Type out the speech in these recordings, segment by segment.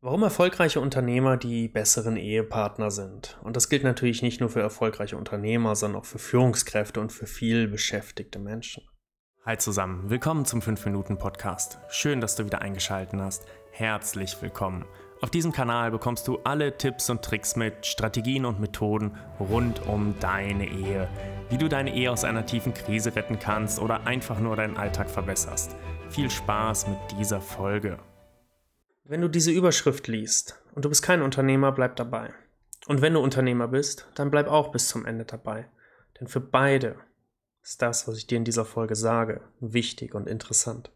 Warum erfolgreiche Unternehmer die besseren Ehepartner sind. Und das gilt natürlich nicht nur für erfolgreiche Unternehmer, sondern auch für Führungskräfte und für viel beschäftigte Menschen. Hi zusammen, willkommen zum 5-Minuten-Podcast. Schön, dass du wieder eingeschaltet hast. Herzlich willkommen. Auf diesem Kanal bekommst du alle Tipps und Tricks mit, Strategien und Methoden rund um deine Ehe. Wie du deine Ehe aus einer tiefen Krise retten kannst oder einfach nur deinen Alltag verbesserst. Viel Spaß mit dieser Folge. Wenn du diese Überschrift liest und du bist kein Unternehmer, bleib dabei. Und wenn du Unternehmer bist, dann bleib auch bis zum Ende dabei. Denn für beide ist das, was ich dir in dieser Folge sage, wichtig und interessant.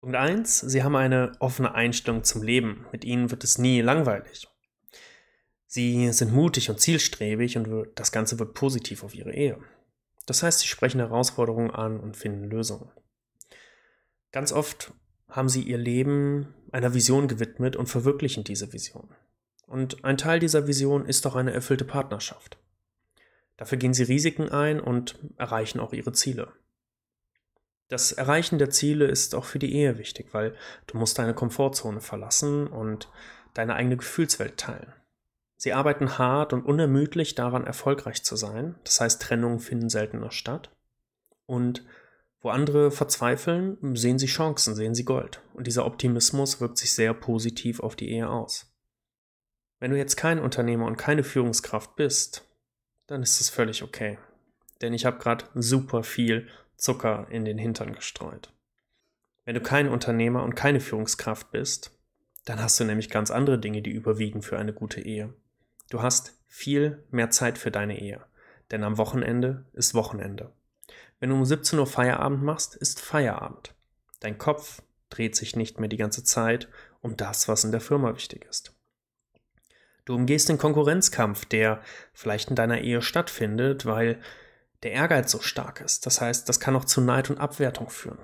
Punkt 1. Sie haben eine offene Einstellung zum Leben. Mit ihnen wird es nie langweilig. Sie sind mutig und zielstrebig und das Ganze wird positiv auf ihre Ehe. Das heißt, sie sprechen Herausforderungen an und finden Lösungen. Ganz oft haben sie ihr Leben einer Vision gewidmet und verwirklichen diese Vision. Und ein Teil dieser Vision ist auch eine erfüllte Partnerschaft. Dafür gehen sie Risiken ein und erreichen auch ihre Ziele. Das Erreichen der Ziele ist auch für die Ehe wichtig, weil du musst deine Komfortzone verlassen und deine eigene Gefühlswelt teilen. Sie arbeiten hart und unermüdlich daran, erfolgreich zu sein. Das heißt, Trennungen finden seltener statt. Und wo andere verzweifeln, sehen sie Chancen, sehen sie Gold. Und dieser Optimismus wirkt sich sehr positiv auf die Ehe aus. Wenn du jetzt kein Unternehmer und keine Führungskraft bist, dann ist es völlig okay. Denn ich habe gerade super viel Zucker in den Hintern gestreut. Wenn du kein Unternehmer und keine Führungskraft bist, dann hast du nämlich ganz andere Dinge, die überwiegen für eine gute Ehe. Du hast viel mehr Zeit für deine Ehe. Denn am Wochenende ist Wochenende. Wenn du um 17 Uhr Feierabend machst, ist Feierabend. Dein Kopf dreht sich nicht mehr die ganze Zeit um das, was in der Firma wichtig ist. Du umgehst den Konkurrenzkampf, der vielleicht in deiner Ehe stattfindet, weil der Ehrgeiz so stark ist. Das heißt, das kann auch zu Neid und Abwertung führen.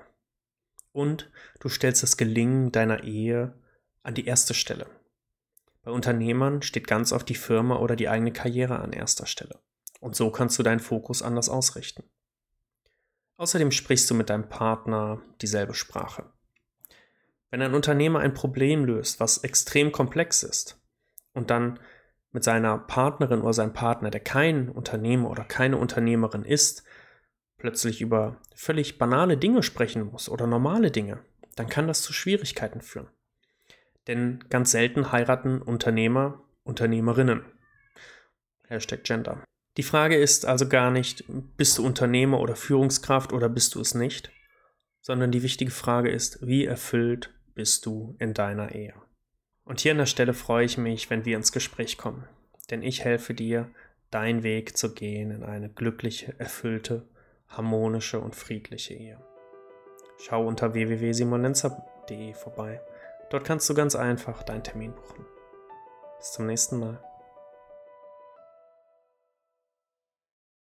Und du stellst das Gelingen deiner Ehe an die erste Stelle. Bei Unternehmern steht ganz oft die Firma oder die eigene Karriere an erster Stelle. Und so kannst du deinen Fokus anders ausrichten. Außerdem sprichst du mit deinem Partner dieselbe Sprache. Wenn ein Unternehmer ein Problem löst, was extrem komplex ist, und dann mit seiner Partnerin oder seinem Partner, der kein Unternehmer oder keine Unternehmerin ist, plötzlich über völlig banale Dinge sprechen muss oder normale Dinge, dann kann das zu Schwierigkeiten führen. Denn ganz selten heiraten Unternehmer Unternehmerinnen. Hashtag Gender. Die Frage ist also gar nicht, bist du Unternehmer oder Führungskraft oder bist du es nicht, sondern die wichtige Frage ist, wie erfüllt bist du in deiner Ehe? Und hier an der Stelle freue ich mich, wenn wir ins Gespräch kommen, denn ich helfe dir, deinen Weg zu gehen in eine glückliche, erfüllte, harmonische und friedliche Ehe. Schau unter www.simonenzer.de vorbei. Dort kannst du ganz einfach deinen Termin buchen. Bis zum nächsten Mal.